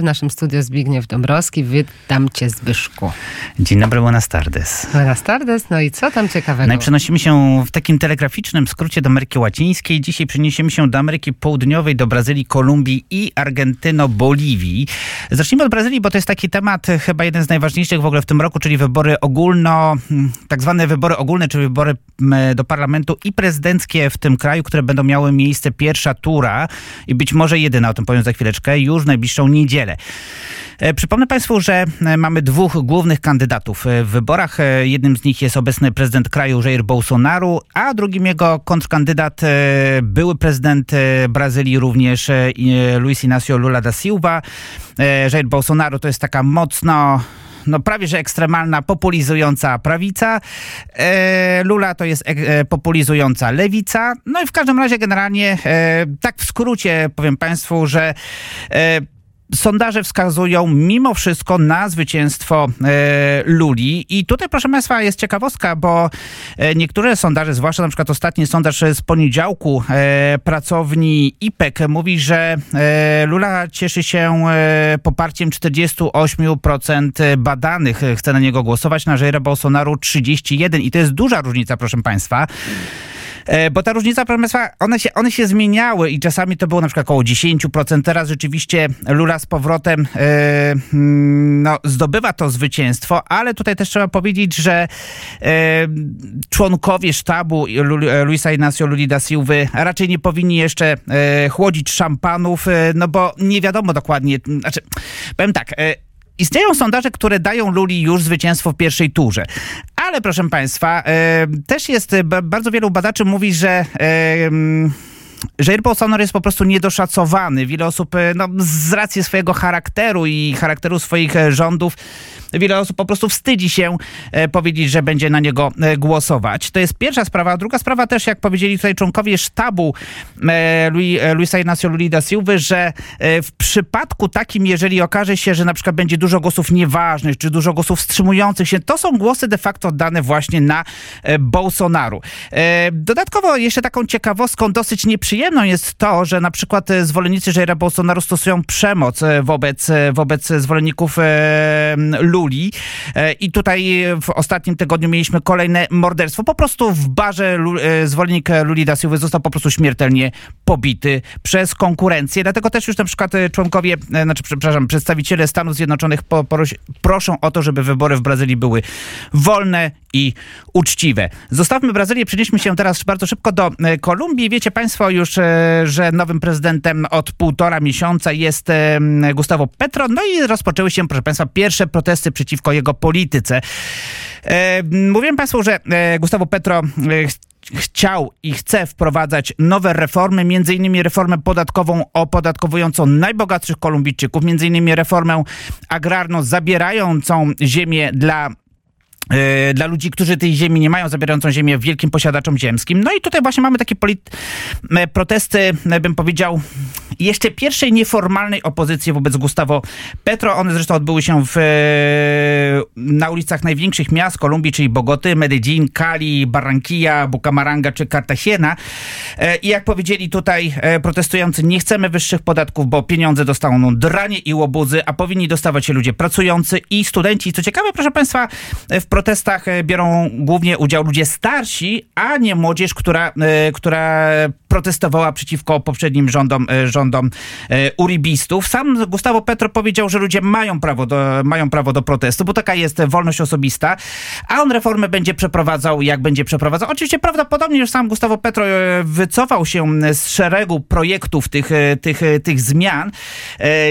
W naszym studiu Zbigniew Dąbrowski. Witam cię Zbyszku. Dzień dobry, buenas tardes. Buenas tardes. No i co tam ciekawego? No i przenosimy się w takim telegraficznym skrócie do Ameryki Łacińskiej. Dzisiaj przeniesiemy się do Ameryki Południowej, do Brazylii, Kolumbii i Argentyno-Boliwii. Zacznijmy od Brazylii, bo to jest taki temat chyba jeden z najważniejszych w ogóle w tym roku, czyli wybory ogólno, tak zwane wybory ogólne, czyli wybory do parlamentu i prezydenckie w tym kraju, które będą miały miejsce pierwsza tura i być może jedyna, o tym powiem za chwileczkę, już w najbliższą niedzielę. E, przypomnę Państwu, że e, mamy dwóch głównych kandydatów e, w wyborach. Jednym z nich jest obecny prezydent kraju Jair Bolsonaro, a drugim jego kontrkandydat, były prezydent Brazylii również Luis Inácio Lula da Silva. Jair Bolsonaro to jest taka mocno no prawie że ekstremalna, populizująca prawica. E, Lula to jest e, populizująca lewica. No i w każdym razie generalnie, e, tak w skrócie powiem Państwu, że sondaże wskazują mimo wszystko na zwycięstwo e, Luli. I tutaj, proszę Państwa, jest ciekawostka, bo e, niektóre sondaże, zwłaszcza na przykład ostatni sondaż z poniedziałku e, pracowni IPEC mówi, że Lula cieszy się poparciem 48% badanych. Chce na niego głosować, na Jaira Bolsonaro 31%. I to jest duża różnica, proszę Państwa. E, bo ta różnica, proszę one się, one się zmieniały i czasami to było na przykład około 10%. Teraz rzeczywiście Lula z powrotem e, mm, no, zdobywa to zwycięstwo, ale tutaj też trzeba powiedzieć, że e, członkowie sztabu Luisa Inacio Luli da Silva raczej nie powinni jeszcze chłodzić szampanów, no bo nie wiadomo dokładnie, znaczy, powiem tak, Istnieją sondaże, które dają Luli już zwycięstwo w pierwszej turze. Ale proszę Państwa, e, też jest, bardzo wielu badaczy mówi, że e, Jair Bolsonaro jest po prostu niedoszacowany. Wiele osób, e, no, z racji swojego charakteru i charakteru swoich e, rządów, wiele osób po prostu wstydzi się e, powiedzieć, że będzie na niego głosować. To jest pierwsza sprawa. Druga sprawa też, jak powiedzieli tutaj członkowie sztabu Luisa Inacio Luli da Silva, że w przypadku takim, jeżeli okaże się, że na przykład będzie dużo głosów nieważnych, czy dużo głosów wstrzymujących się, to są głosy de facto dane właśnie na Bolsonaro. Dodatkowo jeszcze taką ciekawostką dosyć nieprzyjemną przyjemną jest to, że na przykład e, zwolennicy Jaira Bolsonaro stosują przemoc e, wobec, e, wobec zwolenników Luli. I tutaj w ostatnim tygodniu mieliśmy kolejne morderstwo. Po prostu w barze zwolennik Luli da Silva został po prostu śmiertelnie pobity przez konkurencję. Dlatego też już na przykład członkowie, znaczy przepraszam, przedstawiciele Stanów Zjednoczonych proszą o to, żeby wybory w Brazylii były wolne i uczciwe. Zostawmy Brazylię, przenieśmy się teraz bardzo szybko do Kolumbii. Wiecie Państwo, już, e, że nowym prezydentem od półtora miesiąca jest e, Gustavo Petro. No i rozpoczęły się, proszę Państwa, pierwsze protesty przeciwko jego polityce. E, mówiłem Państwu, że Gustavo Petro chciał i chce wprowadzać nowe reformy, innymi reformę podatkową opodatkowującą najbogatszych Kolumbijczyków, innymi reformę agrarną zabierającą ziemię dla E, dla ludzi, którzy tej ziemi nie mają, zabierającą ziemię wielkim posiadaczom ziemskim. No i tutaj właśnie mamy takie e, protesty, e, bym powiedział, jeszcze pierwszej nieformalnej opozycji wobec Gustavo Petro. One zresztą odbyły się w, na ulicach największych miast Kolumbii, czyli Bogoty, Medellin, Cali, Barranquilla, Bucamaranga czy Cartagena. I jak powiedzieli tutaj protestujący, nie chcemy wyższych podatków, bo pieniądze dostaną dranie i łobuzy, a powinni dostawać się ludzie pracujący i studenci. Co ciekawe, proszę Państwa, w protestach e, biorą głównie udział ludzie starsi, a nie młodzież, która, e, która protestowała przeciwko poprzednim rządom, e, rządom uribistów. Sam Gustavo Petro powiedział, że ludzie mają prawo, do, mają prawo do protestu, bo taka jest wolność osobista, a on reformę będzie przeprowadzał, jak będzie przeprowadzał. Oczywiście prawdopodobnie już sam Gustavo Petro wycofał się z szeregu projektów tych, tych, tych zmian.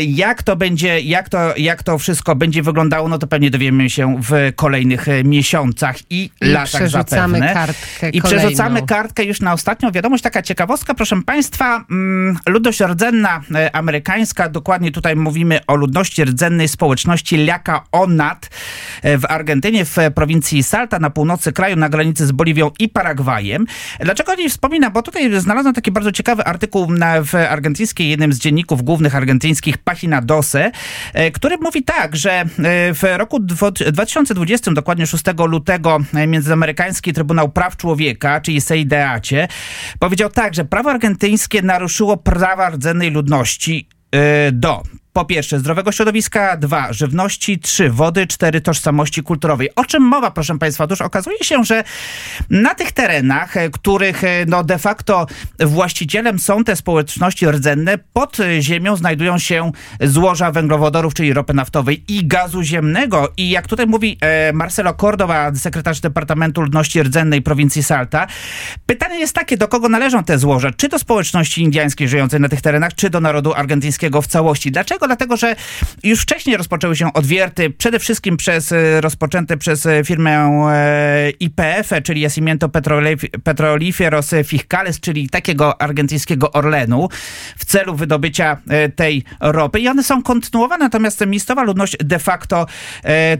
Jak to będzie, jak to, jak to wszystko będzie wyglądało, no to pewnie dowiemy się w kolejnych miesiącach i, I latach przerzucamy zapewne. Kartkę I kolejną. przerzucamy kartkę już na ostatnią wiadomość. Taka ciekawostka, proszę Państwa, mm, ludność rdzenna e, amerykańska, dokładnie tutaj mówimy o ludności rdzennej społeczności Liaka Onat e, w Argentynie, w prowincji Salta na północy kraju, na granicy z Boliwią i Paragwajem. Dlaczego nie wspomina? Bo tutaj znalazłem taki bardzo ciekawy artykuł w argentyńskiej, jednym z dzienników głównych argentyńskich, Pagina Dose, e, który mówi tak, że w roku 2020, dokładnie dokładnie 6 lutego e, Międzyamerykański Trybunał Praw Człowieka, czyli CIDAcie, powiedział tak, że prawo argentyńskie naruszyło prawa rdzennej ludności e, do po pierwsze zdrowego środowiska, dwa żywności, trzy wody, cztery tożsamości kulturowej. O czym mowa, proszę Państwa? Otóż okazuje się, że na tych terenach, e, których e, no de facto właścicielem są te społeczności rdzenne, pod ziemią znajdują się złoża węglowodorów, czyli ropy naftowej i gazu ziemnego. I jak tutaj mówi e, Marcelo Cordoba, sekretarz Departamentu Ludności Rdzennej prowincji Salta, pytanie jest takie, do kogo należą te złoża? Czy do społeczności indyjskiej żyjącej na tych terenach, czy do narodu argentyńskiego w całości? Dlaczego? Dlatego, że już wcześniej rozpoczęły się odwierty, przede wszystkim przez e, rozpoczęte przez e, firmę e, IPF, czyli Yacimiento Petroliferos Fiscales, czyli takiego argentyńskiego Orlenu, w celu wydobycia tej ropy. I one są kontynuowane, natomiast miejscowa ludność de facto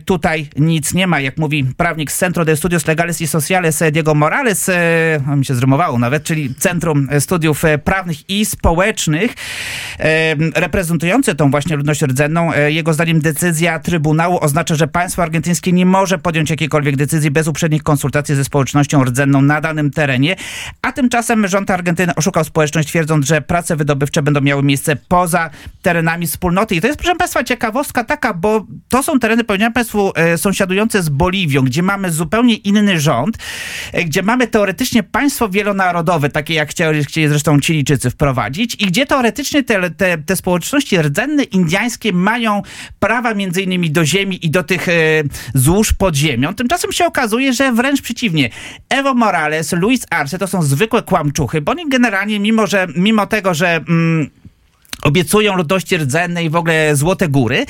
tutaj nic nie ma. Jak mówi prawnik z Centro de Estudios Legales y Sociales Diego Morales, on mi się zrymowało nawet, czyli Centrum Studiów Prawnych i Społecznych, reprezentujący tą właśnie ludność rdzenną. E, jego zdaniem decyzja Trybunału oznacza, że państwo argentyńskie nie może podjąć jakiejkolwiek decyzji bez uprzednich konsultacji ze społecznością rdzenną na danym terenie, a tymczasem rząd Argentyny oszukał społeczność twierdząc, że prace wydobywcze będą miały miejsce poza terenami wspólnoty. I to jest, proszę Państwa, ciekawostka taka, bo to są tereny, powiedziałem Państwu, e, sąsiadujące z Boliwią, gdzie mamy zupełnie inny rząd, e, gdzie mamy teoretycznie państwo wielonarodowe, takie jak chcieli, chcieli zresztą Chilijczycy wprowadzić i gdzie teoretycznie te, te, te społeczności rdzenne indyjskie mają prawa między innymi do ziemi i do tych e, złóż pod ziemią. Tymczasem się okazuje, że wręcz przeciwnie. Evo Morales, Luis Arce to są zwykłe kłamczuchy, bo oni generalnie, mimo że mimo tego, że mm, obiecują ludności rdzennej i w ogóle złote góry,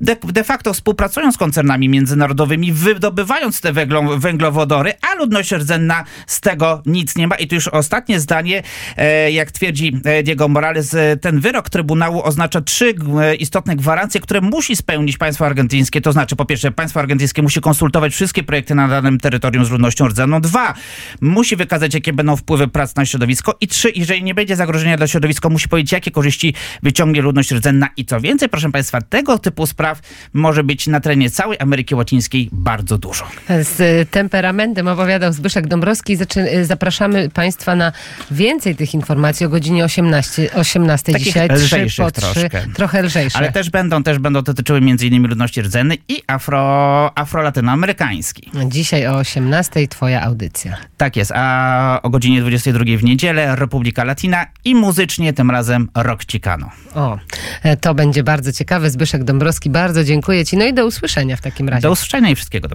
de, de, facto współpracują z koncernami międzynarodowymi, wydobywając te węglo, węglowodory, a ludność rdzenna z tego nic nie ma. I tu już ostatnie zdanie, e, jak twierdzi e, Diego Morales, e, ten wyrok Trybunału oznacza trzy istotne gwarancje, które musi spełnić państwo argentyńskie. To znaczy, po pierwsze, państwo argentyńskie musi konsultować wszystkie projekty na danym terytorium z ludnością rdzenną. Dwa, musi wykazać, jakie będą wpływy prac na środowisko. I trzy, jeżeli nie będzie zagrożenia dla środowiska, musi powiedzieć, jakie korzyści wyciągnie ludność rdzenna i co więcej, proszę Państwa, tego typu spraw może być na terenie całej Ameryki Łacińskiej bardzo dużo. Z temperamentem opowiadał Zbyszek Dąbrowski. Zapraszamy Państwa na więcej tych informacji o godzinie 18, 18 Takich dzisiaj. Lżejszych po 3, troszkę. trochę lżejsze. Ale też będą, też będą dotyczyły innymi ludności rdzennej i afro, afro-latynoamerykańskiej. Dzisiaj o 18 twoja audycja. Tak jest, a o godzinie 22 w niedzielę Republika Latina i muzycznie tym razem Rock Chicano. O, e, to będzie bardzo ciekawe. Zbyszek Dąbrowski, bardzo dziękuję Ci. No i do usłyszenia w takim razie. Do usłyszenia i wszystkiego dobrego.